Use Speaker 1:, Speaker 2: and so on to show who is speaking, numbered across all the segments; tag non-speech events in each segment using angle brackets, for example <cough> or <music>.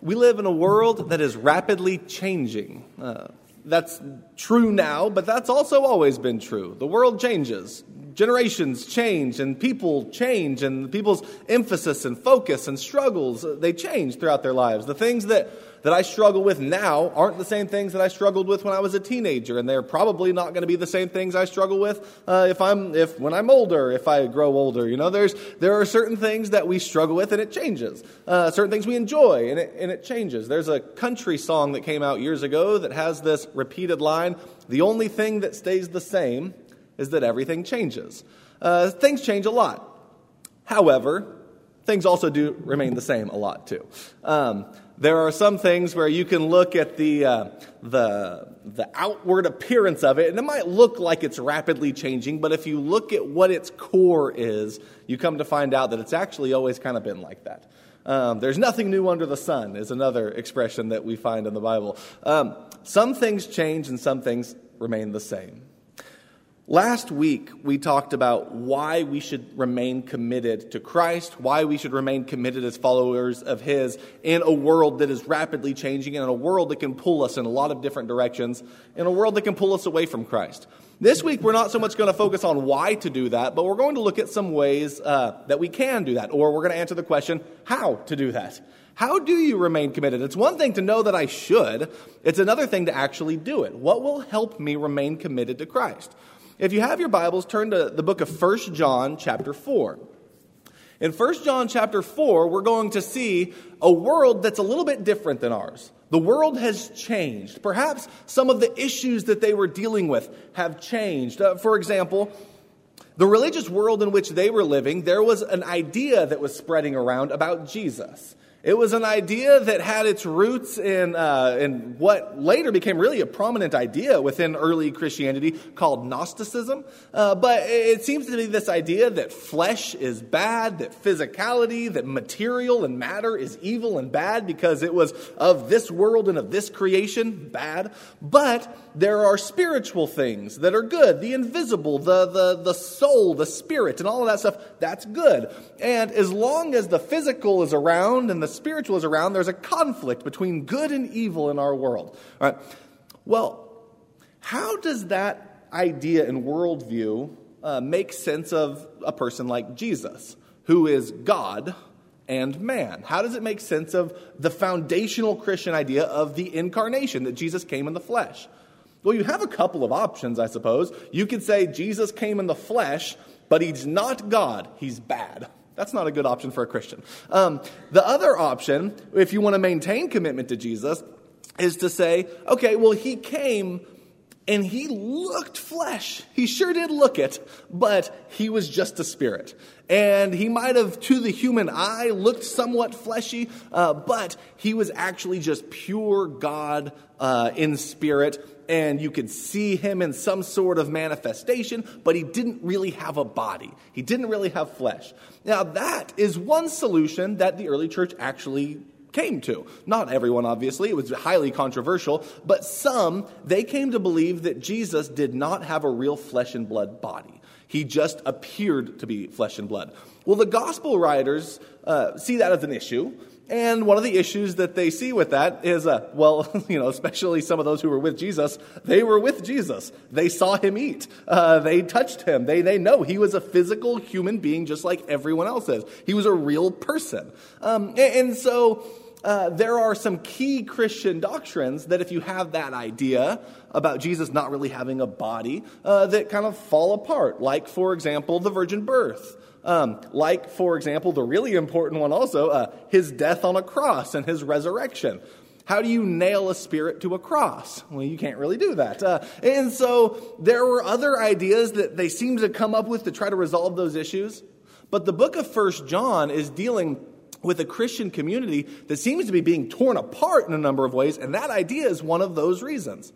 Speaker 1: we live in a world that is rapidly changing. Uh, that's true now, but that's also always been true. The world changes, generations change, and people change, and people's emphasis and focus and struggles, uh, they change throughout their lives. The things that that I struggle with now aren't the same things that I struggled with when I was a teenager, and they're probably not going to be the same things I struggle with uh, if I'm if when I'm older, if I grow older. You know, there's there are certain things that we struggle with, and it changes. Uh, certain things we enjoy, and it and it changes. There's a country song that came out years ago that has this repeated line: "The only thing that stays the same is that everything changes." Uh, things change a lot. However, things also do remain the same a lot too. Um, there are some things where you can look at the, uh, the, the outward appearance of it, and it might look like it's rapidly changing, but if you look at what its core is, you come to find out that it's actually always kind of been like that. Um, there's nothing new under the sun, is another expression that we find in the Bible. Um, some things change and some things remain the same. Last week, we talked about why we should remain committed to Christ, why we should remain committed as followers of His in a world that is rapidly changing, and in a world that can pull us in a lot of different directions, in a world that can pull us away from Christ. This week, we're not so much going to focus on why to do that, but we're going to look at some ways uh, that we can do that, or we're going to answer the question how to do that. How do you remain committed? It's one thing to know that I should, it's another thing to actually do it. What will help me remain committed to Christ? If you have your Bibles, turn to the book of 1 John, chapter 4. In 1 John, chapter 4, we're going to see a world that's a little bit different than ours. The world has changed. Perhaps some of the issues that they were dealing with have changed. Uh, for example, the religious world in which they were living, there was an idea that was spreading around about Jesus. It was an idea that had its roots in, uh, in what later became really a prominent idea within early Christianity called Gnosticism. Uh, but it seems to be this idea that flesh is bad, that physicality, that material and matter is evil and bad because it was of this world and of this creation, bad. But there are spiritual things that are good, the invisible, the, the, the soul, the spirit, and all of that stuff, that's good. And as long as the physical is around and the spiritual is around, there's a conflict between good and evil in our world. All right. Well, how does that idea and worldview uh, make sense of a person like Jesus, who is God and man? How does it make sense of the foundational Christian idea of the incarnation, that Jesus came in the flesh? Well, you have a couple of options, I suppose. You could say Jesus came in the flesh, but he's not God, he's bad. That's not a good option for a Christian. Um, the other option, if you want to maintain commitment to Jesus, is to say, okay, well, he came and he looked flesh. He sure did look it, but he was just a spirit. And he might have, to the human eye, looked somewhat fleshy, uh, but he was actually just pure God uh, in spirit and you could see him in some sort of manifestation, but he didn't really have a body. He didn't really have flesh. Now, that is one solution that the early church actually came to. Not everyone, obviously, it was highly controversial, but some, they came to believe that Jesus did not have a real flesh and blood body. He just appeared to be flesh and blood. Well, the gospel writers uh, see that as an issue. And one of the issues that they see with that is, uh, well, <laughs> you know, especially some of those who were with Jesus, they were with Jesus. They saw him eat. Uh, they touched him. They, they know he was a physical human being just like everyone else is. He was a real person. Um, and, and, so uh, there are some key Christian doctrines that if you have that idea about Jesus not really having a body, uh, that kind of fall apart. Like, for example, the virgin birth. Um, like, for example, the really important one also, uh, his death on a cross and his resurrection. How do you nail a spirit to a cross? Well, you can't really do that. Uh, and so there were other ideas that they seemed to come up with to try to resolve those issues. But the book of First John is dealing with a Christian community that seems to be being torn apart in a number of ways, and that idea is one of those reasons.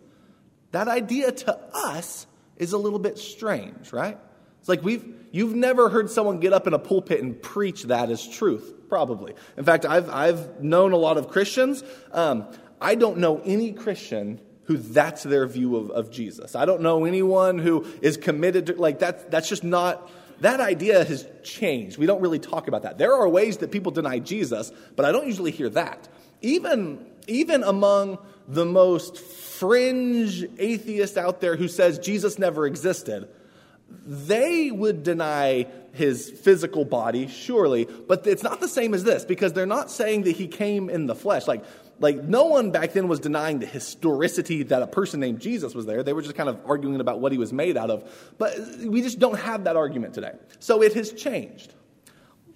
Speaker 1: That idea to us is a little bit strange, right? It's like we've you've never heard someone get up in a pulpit and preach that as truth, probably. In fact, I've I've known a lot of Christians. Um, I don't know any Christian who that's their view of, of Jesus. I don't know anyone who is committed to like that. That's just not that idea has changed. We don't really talk about that. There are ways that people deny Jesus, but I don't usually hear that. even, even among the most fringe atheist out there who says Jesus never existed, they would deny his physical body, surely, but it's not the same as this because they're not saying that he came in the flesh. Like, like no one back then was denying the historicity that a person named Jesus was there. They were just kind of arguing about what he was made out of. But we just don't have that argument today. So it has changed.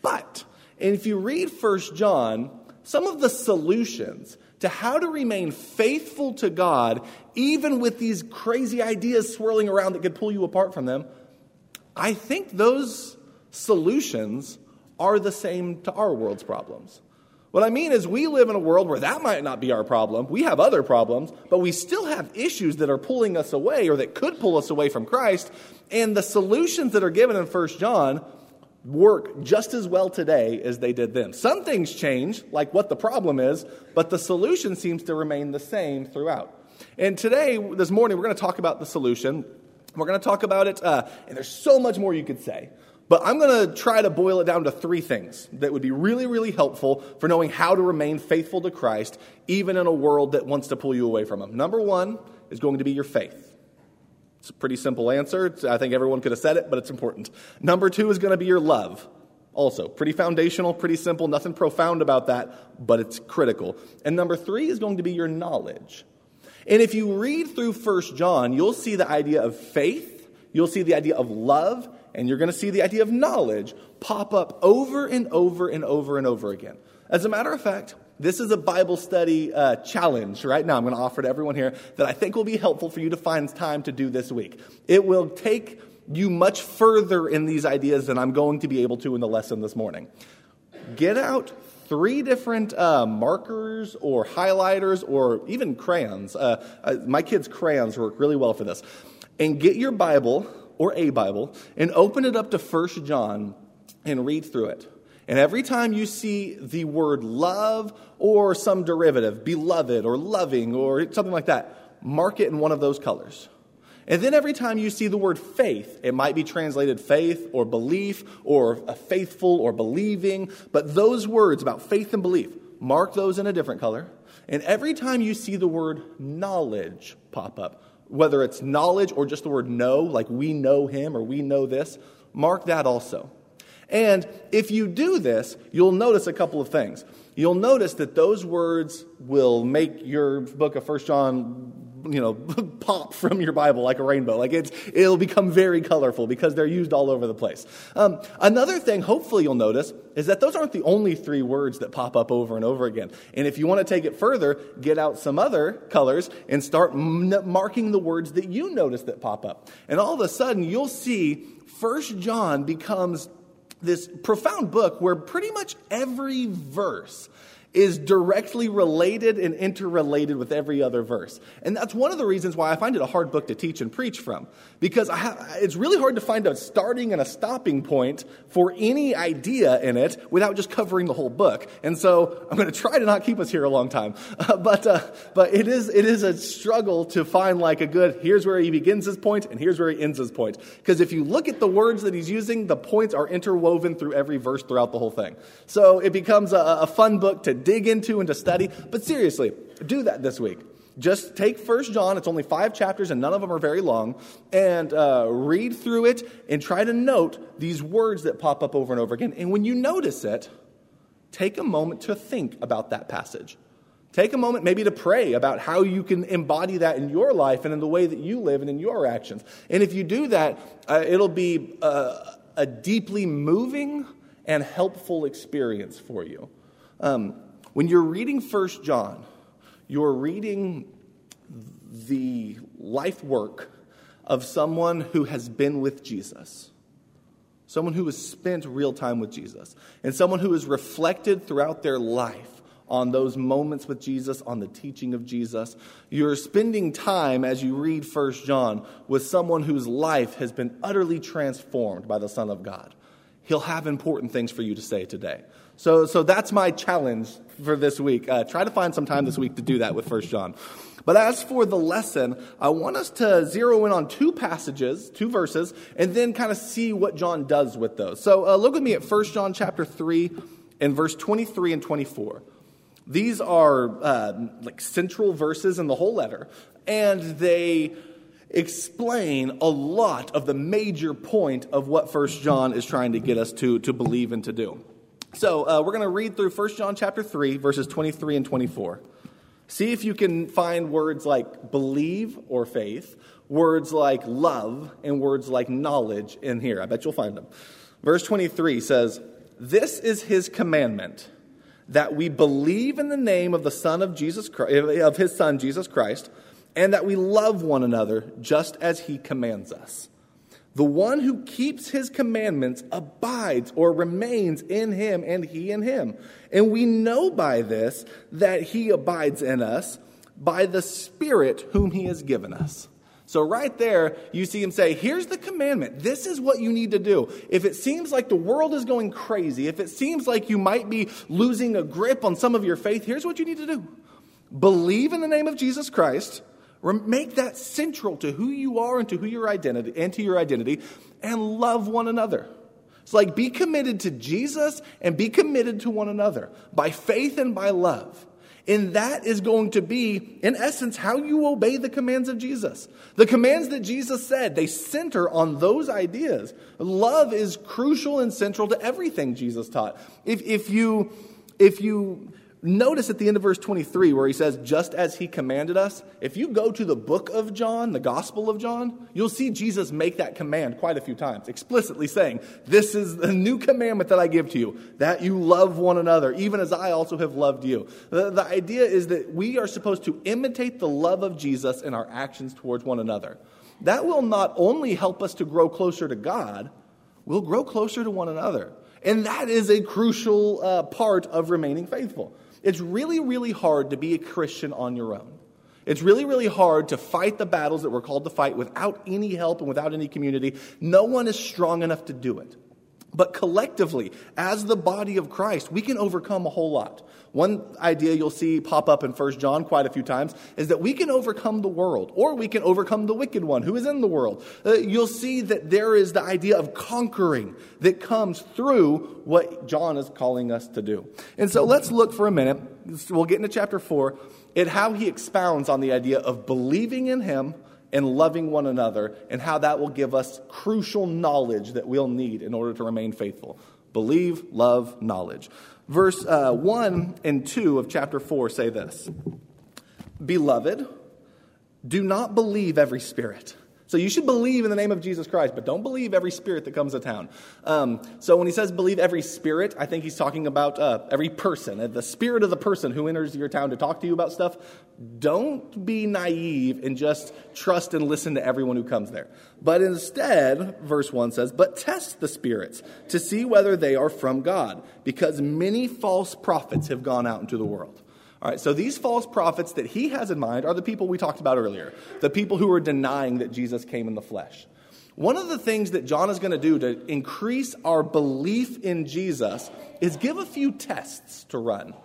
Speaker 1: But if you read First John, some of the solutions to how to remain faithful to God, even with these crazy ideas swirling around that could pull you apart from them, I think those solutions are the same to our world's problems. What I mean is, we live in a world where that might not be our problem. We have other problems, but we still have issues that are pulling us away or that could pull us away from Christ. And the solutions that are given in 1 John work just as well today as they did then. Some things change, like what the problem is, but the solution seems to remain the same throughout. And today, this morning, we're going to talk about the solution. We're going to talk about it, uh, and there's so much more you could say. But I'm going to try to boil it down to three things that would be really, really helpful for knowing how to remain faithful to Christ, even in a world that wants to pull you away from Him. Number one is going to be your faith. It's a pretty simple answer. I think everyone could have said it, but it's important. Number two is going to be your love. Also, pretty foundational, pretty simple, nothing profound about that, but it's critical. And number three is going to be your knowledge. And if you read through First John, you'll see the idea of faith, you'll see the idea of love, and you're going to see the idea of knowledge pop up over and over and over and over again. As a matter of fact, this is a Bible study uh, challenge right now. I'm going to offer to everyone here that I think will be helpful for you to find time to do this week. It will take you much further in these ideas than I'm going to be able to in the lesson this morning. Get out three different uh, markers or highlighters or even crayons. Uh, uh, my kids' crayons work really well for this. And get your Bible or a Bible and open it up to First John and read through it. And every time you see the word love or some derivative, beloved or loving or something like that, mark it in one of those colors. And then every time you see the word faith, it might be translated faith or belief or a faithful or believing, but those words about faith and belief, mark those in a different color. And every time you see the word knowledge pop up, whether it's knowledge or just the word know, like we know him or we know this, mark that also. And if you do this, you'll notice a couple of things. You'll notice that those words will make your book of First John, you know, <laughs> pop from your Bible like a rainbow. Like it's, it'll become very colorful because they're used all over the place. Um, another thing, hopefully, you'll notice is that those aren't the only three words that pop up over and over again. And if you want to take it further, get out some other colors and start m- marking the words that you notice that pop up. And all of a sudden, you'll see First John becomes this profound book where pretty much every verse is directly related and interrelated with every other verse. And that's one of the reasons why I find it a hard book to teach and preach from. Because it's really hard to find a starting and a stopping point for any idea in it without just covering the whole book. And so I'm going to try to not keep us here a long time. Uh, <laughs> but uh, but it, is, it is a struggle to find like a good, here's where he begins his point and here's where he ends his point. Because if you look at the words that he's using, the points are interwoven through every verse throughout the whole thing. So it becomes a, a fun book to dig into and to study. But seriously, do that this week. Just take First John, it's only five chapters and none of them are very long, and uh, read through it and try to note these words that pop up over and over again. And when you notice it, take a moment to think about that passage. Take a moment maybe to pray about how you can embody that in your life and in the way that you live and in your actions. And if you do that, uh, it'll be uh, a deeply moving and helpful experience for you. Um, when you're reading First John, you're reading the life work of someone who has been with Jesus, someone who has spent real time with Jesus, and someone who has reflected throughout their life on those moments with Jesus, on the teaching of Jesus. You're spending time as you read First John with someone whose life has been utterly transformed by the Son of God. He'll have important things for you to say today. So, so that's my challenge for this week. Uh, try to find some time this week to do that with First John. But as for the lesson, I want us to zero in on two passages, two verses, and then kind of see what John does with those. So uh, look with me at First John chapter 3 and verse 23 and 24. These are uh, like central verses in the whole letter, and they explain a lot of the major point of what First John is trying to get us to, to believe and to do. So uh, we're going to read through First John chapter 3, verses 23 and 24. See if you can find words like believe or faith, words like love, and words like knowledge in here. I bet you'll find them. Verse 23 says, This is his commandment, that we believe in the name of the Son of Jesus Christ, of his Son Jesus Christ and that we love one another just as he commands us. The one who keeps his commandments abides or remains in him, and he in him. And we know by this that he abides in us by the Spirit whom he has given us. So, right there, you see him say, Here's the commandment. This is what you need to do. If it seems like the world is going crazy, if it seems like you might be losing a grip on some of your faith, here's what you need to do believe in the name of Jesus Christ Make that central to who you are and to who your identity and to your identity and love one another. It's like be committed to Jesus and be committed to one another by faith and by love. And that is going to be, in essence, how you obey the commands of Jesus. The commands that Jesus said, they center on those ideas. Love is crucial and central to everything Jesus taught. If, if you, if you Notice at the end of verse 23 where he says, just as he commanded us. If you go to the book of John, the Gospel of John, you'll see Jesus make that command quite a few times, explicitly saying, This is the new commandment that I give to you, that you love one another, even as I also have loved you. The, the idea is that we are supposed to imitate the love of Jesus in our actions towards one another. That will not only help us to grow closer to God, we'll grow closer to one another. And that is a crucial uh, part of remaining faithful. It's really, really hard to be a Christian on your own. It's really, really hard to fight the battles that we're called to fight without any help and without any community. No one is strong enough to do it. But collectively, as the body of Christ, we can overcome a whole lot. One idea you'll see pop up in 1 John quite a few times is that we can overcome the world, or we can overcome the wicked one who is in the world. Uh, you'll see that there is the idea of conquering that comes through what John is calling us to do. And so let's look for a minute. We'll get into chapter 4 at how he expounds on the idea of believing in him and loving one another, and how that will give us crucial knowledge that we'll need in order to remain faithful. Believe, love, knowledge. Verse uh, 1 and 2 of chapter 4 say this Beloved, do not believe every spirit so you should believe in the name of Jesus Christ, but don't believe every spirit that comes to town. Um, so when he says believe every spirit, I think he's talking about uh, every person, uh, the spirit of the person who enters your town to talk to you about stuff. Don't be naive and just trust and listen to everyone who comes there. But instead, verse 1 says, but test the spirits to see whether they are from God, because many false prophets have gone out into the world. All right, so these false prophets that he has in mind are the people we talked about earlier, the people who are denying that Jesus came in the flesh. One of the things that John is going to do to increase our belief in Jesus is give a few tests to run.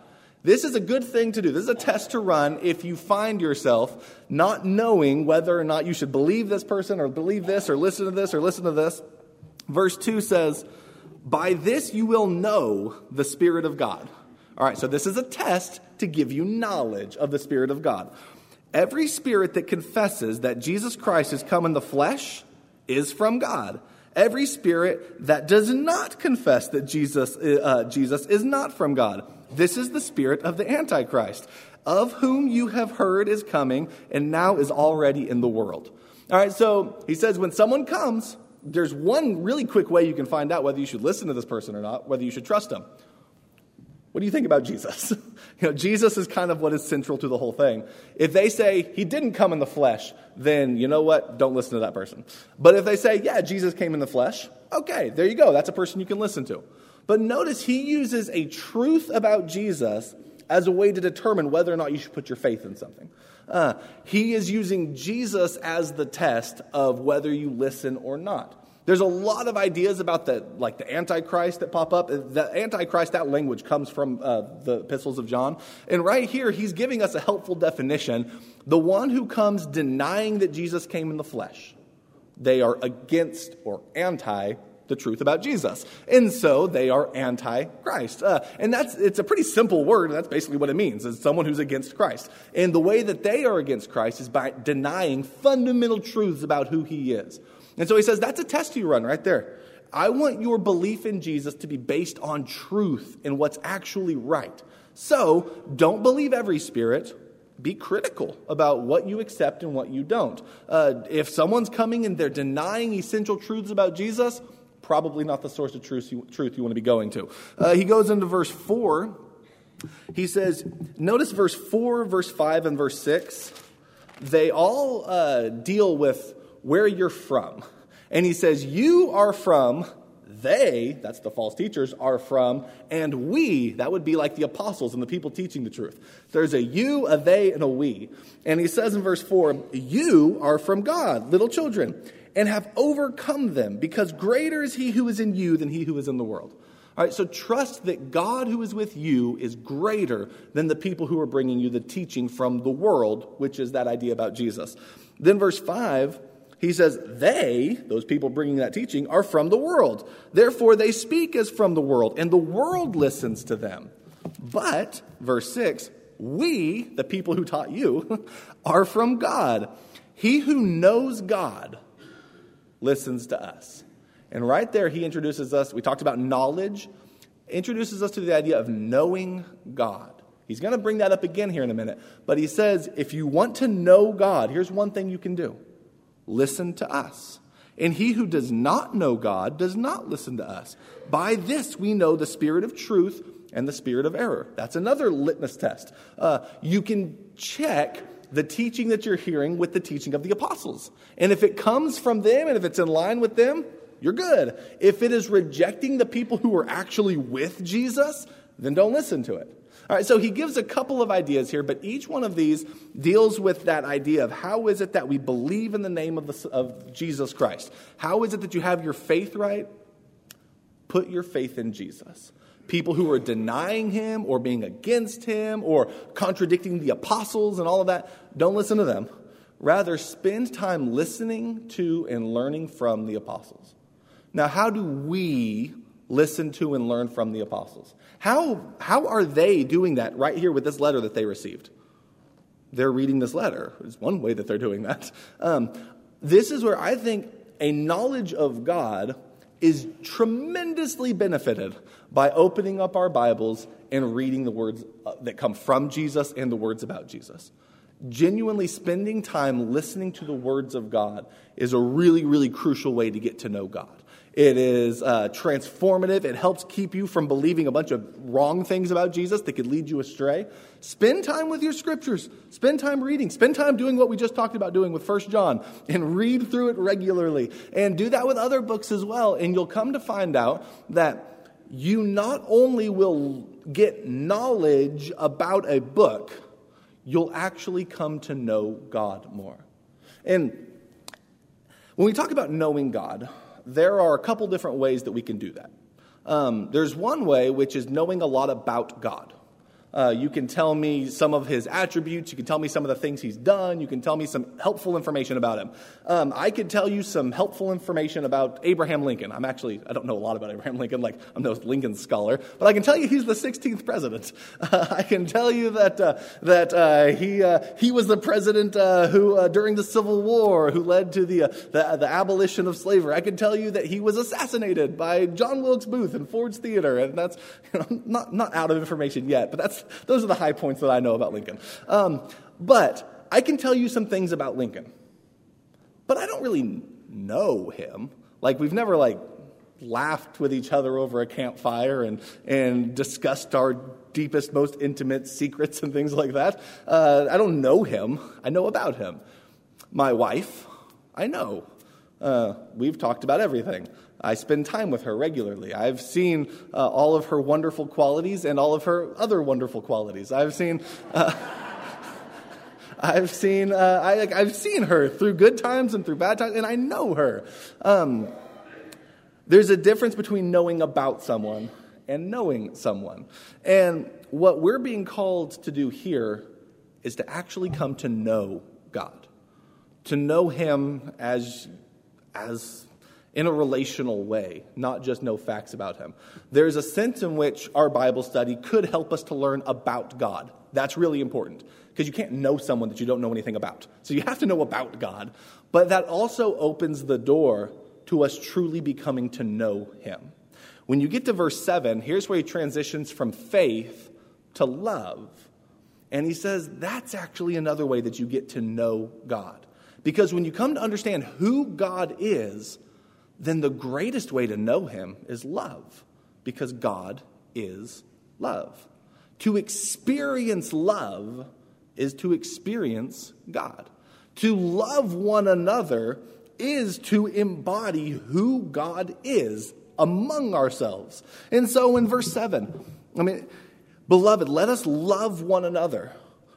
Speaker 1: This is a good thing to do. This is a test to run if you find yourself not knowing whether or not you should believe this person or believe this or listen to this or listen to this. Verse 2 says, By this you will know the Spirit of God. All right, so this is a test to give you knowledge of the Spirit of God. Every spirit that confesses that Jesus Christ has come in the flesh is from God. Every spirit that does not confess that Jesus, uh, Jesus is not from God. This is the spirit of the Antichrist, of whom you have heard is coming and now is already in the world. All right, so he says when someone comes, there's one really quick way you can find out whether you should listen to this person or not, whether you should trust him. What do you think about Jesus? <laughs> you know, Jesus is kind of what is central to the whole thing. If they say he didn't come in the flesh, then you know what? Don't listen to that person. But if they say, yeah, Jesus came in the flesh, okay, there you go. That's a person you can listen to. But notice he uses a truth about Jesus as a way to determine whether or not you should put your faith in something. Uh, he is using Jesus as the test of whether you listen or not. There's a lot of ideas about the like the Antichrist that pop up. The Antichrist, that language comes from uh, the epistles of John. And right here, he's giving us a helpful definition. The one who comes denying that Jesus came in the flesh. They are against or anti the truth about Jesus. And so they are anti-Christ. Uh, and that's, it's a pretty simple word. That's basically what it means, is someone who's against Christ. And the way that they are against Christ is by denying fundamental truths about who he is. And so he says, that's a test you run right there. I want your belief in Jesus to be based on truth and what's actually right. So don't believe every spirit. Be critical about what you accept and what you don't. Uh, if someone's coming and they're denying essential truths about Jesus, probably not the source of truth you, truth you want to be going to. Uh, he goes into verse 4. He says, notice verse 4, verse 5, and verse 6. They all uh, deal with where you're from. And he says, You are from, they, that's the false teachers, are from, and we, that would be like the apostles and the people teaching the truth. There's a you, a they, and a we. And he says in verse 4, You are from God, little children, and have overcome them, because greater is he who is in you than he who is in the world. All right, so trust that God who is with you is greater than the people who are bringing you the teaching from the world, which is that idea about Jesus. Then, verse 5 he says, They, those people bringing that teaching, are from the world. Therefore, they speak as from the world, and the world listens to them. But, verse 6, we, the people who taught you, <laughs> are from God. He who knows God listens to us. And right there, he introduces us, we talked about knowledge, introduces us to the idea of knowing God. He's going to bring that up again here in a minute. But he says, if you want to know God, here's one thing you can do listen to us. And he who does not know God does not listen to us. By this we know the spirit of truth and the spirit of error. That's another litmus test. Uh, you can check the teaching that you're hearing with the teaching of the apostles. And if it comes from them and if it's in line with them, you're good. If it is rejecting the people who are actually with Jesus, then don't listen to it. All right, so he gives a couple of ideas here, but each one of these deals with that idea of how is it that we believe in the name of, the, of Jesus Christ? How is it that you have your faith right? Put your faith in Jesus. People who are denying him or being against him or contradicting the apostles and all of that, don't listen to them. Rather, spend time listening to and learning from the apostles. Now, how do we listen to and learn from the apostles? How, how are they doing that right here with this letter that they received? They're reading this letter. It's one way that they're doing that. Um, this is where I think a knowledge of God is tremendously benefited by opening up our Bibles and reading the words uh, that come from Jesus and the words about Jesus. Genuinely spending time listening to the words of God is a really, really crucial way to get to know God. It is uh, transformative. It helps keep you from believing a bunch of wrong things about Jesus that could lead you astray. Spend time with your scriptures. Spend time reading. Spend time doing what we just talked about doing with First John and read through it regularly. And do that with other books as well. And you'll come to find out that you not only will get knowledge about a book, you'll actually come to know God more. And when we talk about knowing God, there are a couple different ways that we can do that. Um, there's one way, which is knowing a lot about God. Uh, you can tell me some of his attributes. You can tell me some of the things he's done. You can tell me some helpful information about him. Um, I could tell you some helpful information about Abraham Lincoln. I'm actually, I don't know a lot about Abraham <laughs> Lincoln, like I'm no Lincoln scholar, but I can tell you he's the 16th president. Uh, <laughs> I can tell you that, uh, that uh, he, uh, he was the president uh, who, during the Civil War, who led to the, the, the, abolition of slavery. I can tell you that he was assassinated by John Wilkes Booth in Ford's Theater, and that's you <laughs> know, not, not out of information yet, but that's those are the high points that I know about Lincoln. Um, but I can tell you some things about Lincoln, but I don't really know him. Like we've never like laughed with each other over a campfire and and discussed our deepest, most intimate secrets and things like that. Uh, I don't know him. I know about him. My wife, I know. Uh, we've talked about everything. I spend time with her regularly. I've seen uh, all of her wonderful qualities and all of her other wonderful qualities. I've seen. Uh, <laughs> I've seen, uh, I, have seen her through good times and through bad times, and I know her. Um, there's a difference between knowing about someone and knowing someone. And what we're being called to do here is to actually come to know God, to know Him as, as in a relational way, not just know facts about him. There's a sense in which our Bible study could help us to learn about God. That's really important because you can't know someone that you don't know anything about. So you have to know about God. But that also opens the door to us truly becoming to know him. When you get to verse 7, here's where he transitions from faith to love. And he says that's actually another way that you get to know God. Because when you come to understand who God is, then the greatest way to know him is love. Because God is love. To experience love is to experience God. To love one another is to embody who God is among ourselves. And so in verse 7, I mean, beloved, let us love one another.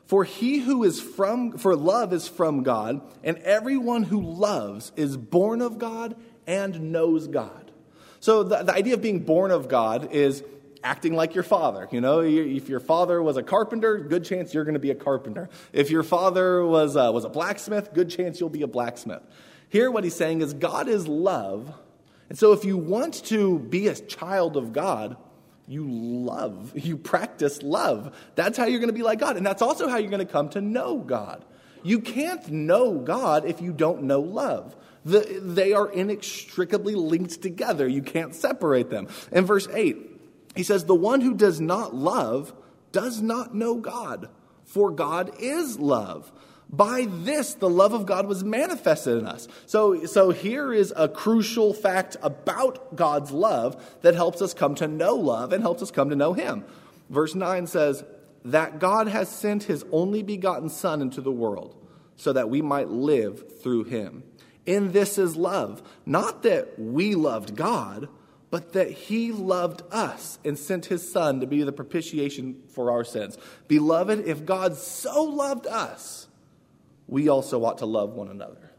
Speaker 1: For he who is from, for love is from God, and everyone who loves is born of God and knows God. So the, the idea of being born of God is acting like your father. You know, if your father was a carpenter, good chance you're going to be a carpenter. If your father was a, was a blacksmith, good chance you'll be a blacksmith. Here, what he's saying is God is love. And so, if you want to be a child of God, you love, you practice love. That's how you're going to be like God. And that's also how you're going to come to know God. You can't know God if you don't know love. The, they are inextricably linked together. You can't separate them. In verse 8, he says, The one who does not love does not know God, for God is love. By this, the love of God was manifested in us. So, so here is a crucial fact about God's love that helps us come to know love and helps us come to know Him. Verse 9 says, That God has sent His only begotten Son into the world so that we might live through Him. In this is love, not that we loved God but that he loved us and sent his son to be the propitiation for our sins. Beloved, if God so loved us, we also ought to love one another.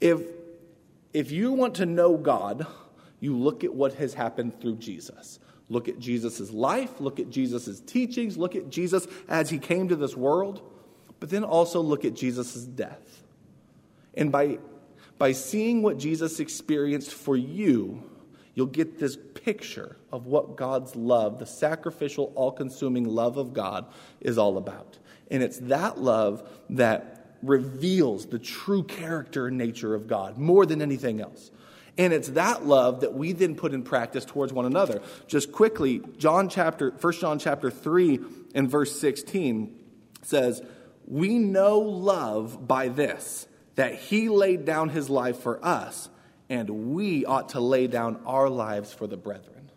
Speaker 1: If, if you want to know God, you look at what has happened through Jesus. Look at Jesus' life, look at Jesus' teachings, look at Jesus as he came to this world, but then also look at Jesus' death. And by, by seeing what Jesus experienced for you, you'll get this picture of what God's love, the sacrificial, all consuming love of God, is all about. And it's that love that reveals the true character and nature of God more than anything else. And it's that love that we then put in practice towards one another. Just quickly, John chapter 1 John chapter 3 and verse 16 says, "We know love by this, that he laid down his life for us, and we ought to lay down our lives for the brethren.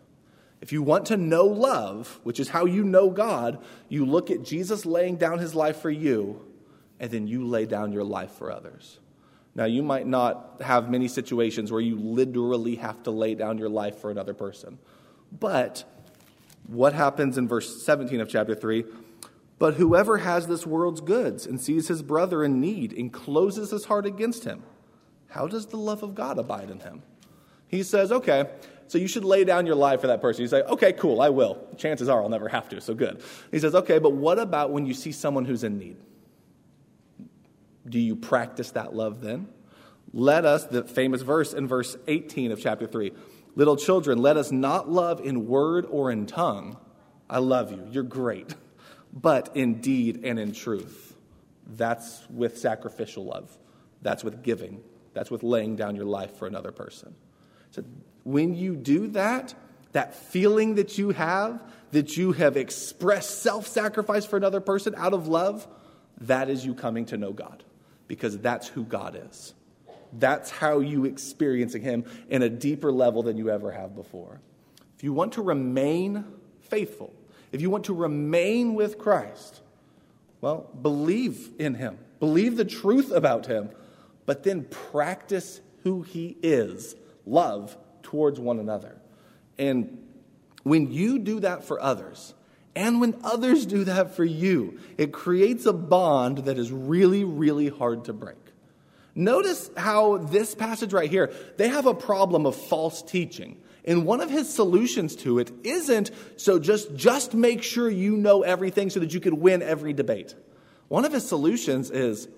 Speaker 1: If you want to know love, which is how you know God, you look at Jesus laying down his life for you, and then you lay down your life for others. Now, you might not have many situations where you literally have to lay down your life for another person. But what happens in verse 17 of chapter 3? But whoever has this world's goods and sees his brother in need and closes his heart against him, how does the love of God abide in him? He says, okay, so you should lay down your life for that person. You say, okay, cool, I will. Chances are I'll never have to, so good. He says, okay, but what about when you see someone who's in need? Do you practice that love then? Let us, the famous verse in verse 18 of chapter 3, little children, let us not love in word or in tongue. I love you, you're great, <laughs> but in deed and in truth. That's with sacrificial love, that's with giving. That's with laying down your life for another person. So when you do that, that feeling that you have, that you have expressed self sacrifice for another person out of love, that is you coming to know God because that's who God is. That's how you experiencing Him in a deeper level than you ever have before. If you want to remain faithful, if you want to remain with Christ, well, believe in Him, believe the truth about Him but then practice who He is love towards one another. And when you do that for others, and when others do that for you, it creates a bond that is really, really hard to break. Notice how this passage right here, they have a problem of false teaching. And one of his solutions to it isn't so just, just make sure you know everything so that you could win every debate. One of his solutions is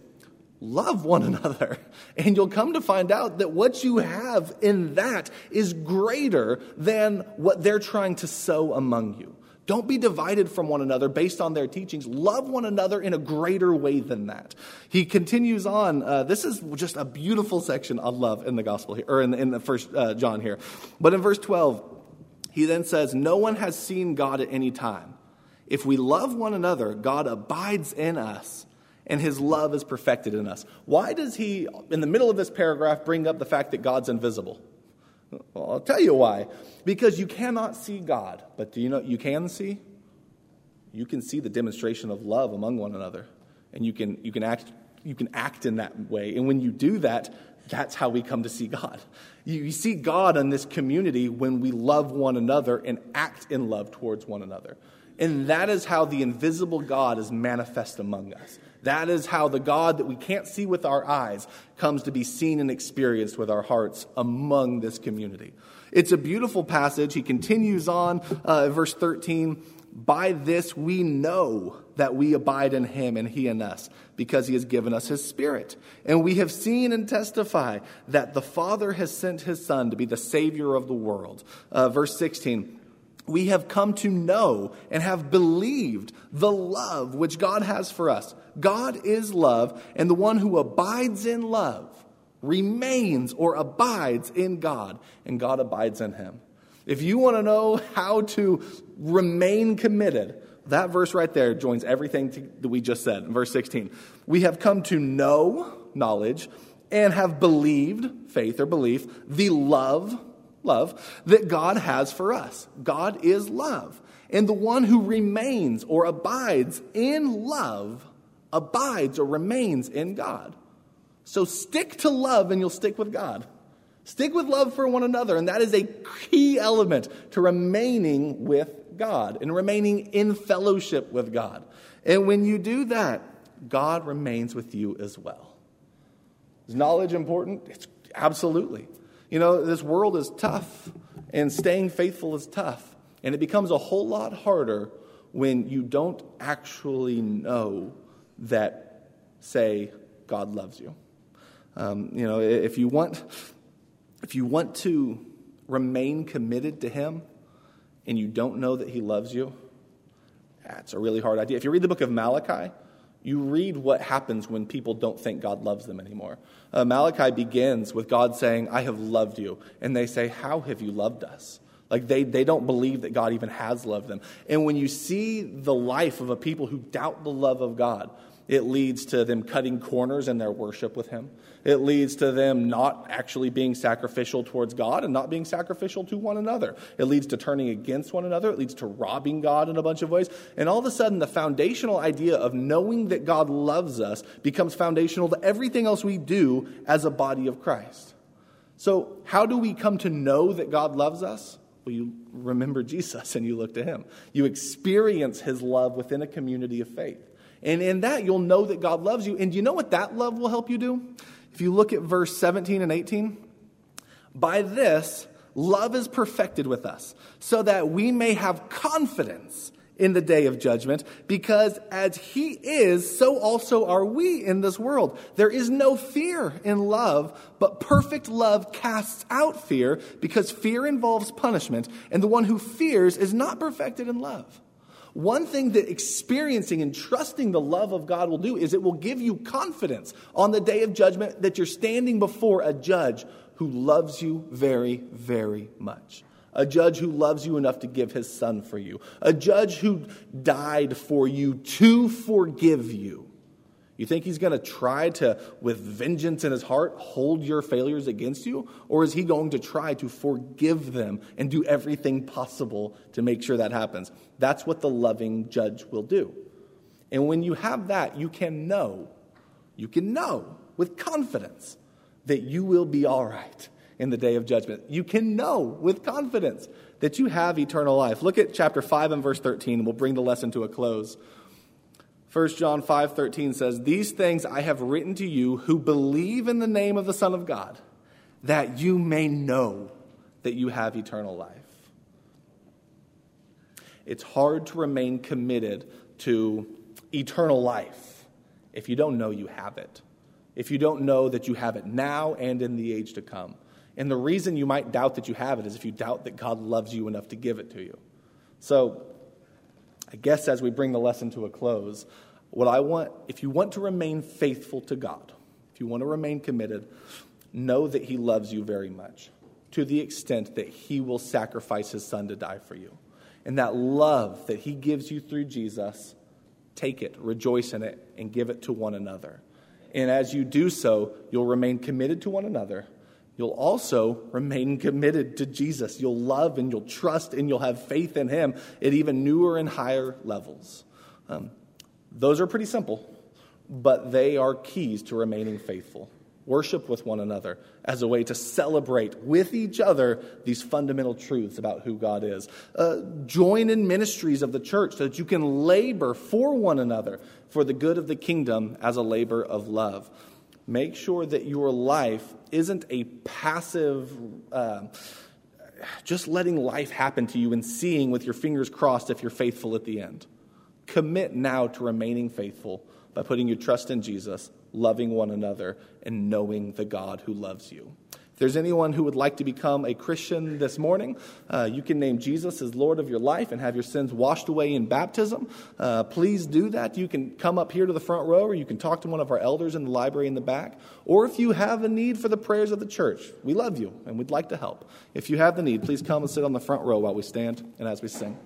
Speaker 1: love one <laughs> another. And you'll come to find out that what you have in that is greater than what they're trying to sow among you. Don't be divided from one another based on their teachings. Love one another in a greater way than that. He continues on. Uh, this is just a beautiful section on love in the gospel here, or in, in the first uh, John here. But in verse 12, he then says, No one has seen God at any time. If we love one another, God abides in us and his love is perfected in us. Why does he, in the middle of this paragraph, bring up the fact that God's invisible? Well, I'll tell you why. Because you cannot see God, but do you know you can see? You can see the demonstration of love among one another, and you can you can act you can act in that way. And when you do that, that's how we come to see God. You, you see God in this community when we love one another and act in love towards one another. And that is how the invisible God is manifest among us. That is how the God that we can't see with our eyes comes to be seen and experienced with our hearts among this community. It's a beautiful passage. He continues on, uh, verse 13. By this we know that we abide in him and he in us, because he has given us his spirit. And we have seen and testify that the Father has sent his Son to be the Savior of the world. Uh, verse 16 we have come to know and have believed the love which God has for us. God is love, and the one who abides in love remains or abides in God, and God abides in him. If you want to know how to remain committed, that verse right there joins everything that we just said verse 16. We have come to know knowledge and have believed, faith or belief, the love, love, that God has for us. God is love. And the one who remains or abides in love abides or remains in God. So stick to love and you'll stick with God. Stick with love for one another, and that is a key element to remaining with God and remaining in fellowship with God. And when you do that, God remains with you as well. Is knowledge important? It's absolutely. You know, this world is tough, and staying faithful is tough. And it becomes a whole lot harder when you don't actually know that say God loves you. Um, you know, if you want, if you want to remain committed to Him, and you don't know that He loves you, that's a really hard idea. If you read the book of Malachi, you read what happens when people don't think God loves them anymore. Uh, Malachi begins with God saying, I have loved you. And they say, How have you loved us? Like they, they don't believe that God even has loved them. And when you see the life of a people who doubt the love of God, it leads to them cutting corners in their worship with Him. It leads to them not actually being sacrificial towards God and not being sacrificial to one another. It leads to turning against one another. It leads to robbing God in a bunch of ways. And all of a sudden, the foundational idea of knowing that God loves us becomes foundational to everything else we do as a body of Christ. So, how do we come to know that God loves us? Well, you remember <laughs> Jesus and you look to Him. You experience His love within a community of faith. And in that, you'll know that God loves you. And you know what that love will help you do? If you look at verse 17 and 18, by this, love is perfected with us, so that we may have confidence in the day of judgment, because as he is, so also are we in this world. There is no fear in love, but perfect love casts out fear, because fear involves punishment, and the one who fears is not perfected in love. One thing that experiencing and trusting the love of God will do is it will give you confidence on the day of judgment that you're standing before a judge who loves you very, very much. A judge who loves you enough to give his son for you. A judge who died for you to forgive you. You think he's going to try to, with vengeance in his heart, hold your failures against you? Or is he going to try to forgive them and do everything possible to make sure that happens? That's what the loving judge will do. And when you have that, you can know, you can know with confidence that you will be all right in the day of judgment. You can know with confidence that you have eternal life. Look at chapter 5 and verse 13, and we'll bring the lesson to a close. 1 John 5:13 says, "These things I have written to you who believe in the name of the Son of God, that you may know that you have eternal life." It's hard to remain committed to eternal life if you don't know you have it. if you don't know that you have it now and in the age to come. And the reason you might doubt that you have it is if you doubt that God loves you enough to give it to you. So, I guess as we bring the lesson to a close, what I want, if you want to remain faithful to God, if you want to remain committed, know that He loves you very much to the extent that He will sacrifice His Son to die for you. And that love that He gives you through Jesus, take it, rejoice in it, and give it to one another. And as you do so, you'll remain committed to one another. You'll also remain committed to Jesus. You'll love and you'll trust and you'll have faith in Him at even newer and higher levels. Um, those are pretty simple, but they are keys to remaining faithful. Worship with one another as a way to celebrate with each other these fundamental truths about who God is. Uh, join in ministries of the church so that you can labor for one another for the good of the kingdom as a labor of love. Make sure that your life isn't a passive, uh, just letting life happen to you and seeing with your fingers crossed if you're faithful at the end. Commit now to remaining faithful by putting your trust in Jesus, loving one another, and knowing the God who loves you. If there's anyone who would like to become a Christian this morning, uh, you can name Jesus as Lord of your life and have your sins washed away in baptism. Uh, please do that. You can come up here to the front row, or you can talk to one of our elders in the library in the back. Or if you have a need for the prayers of the church, we love you and we'd like to help. If you have the need, please come and sit on the front row while we stand and as we sing.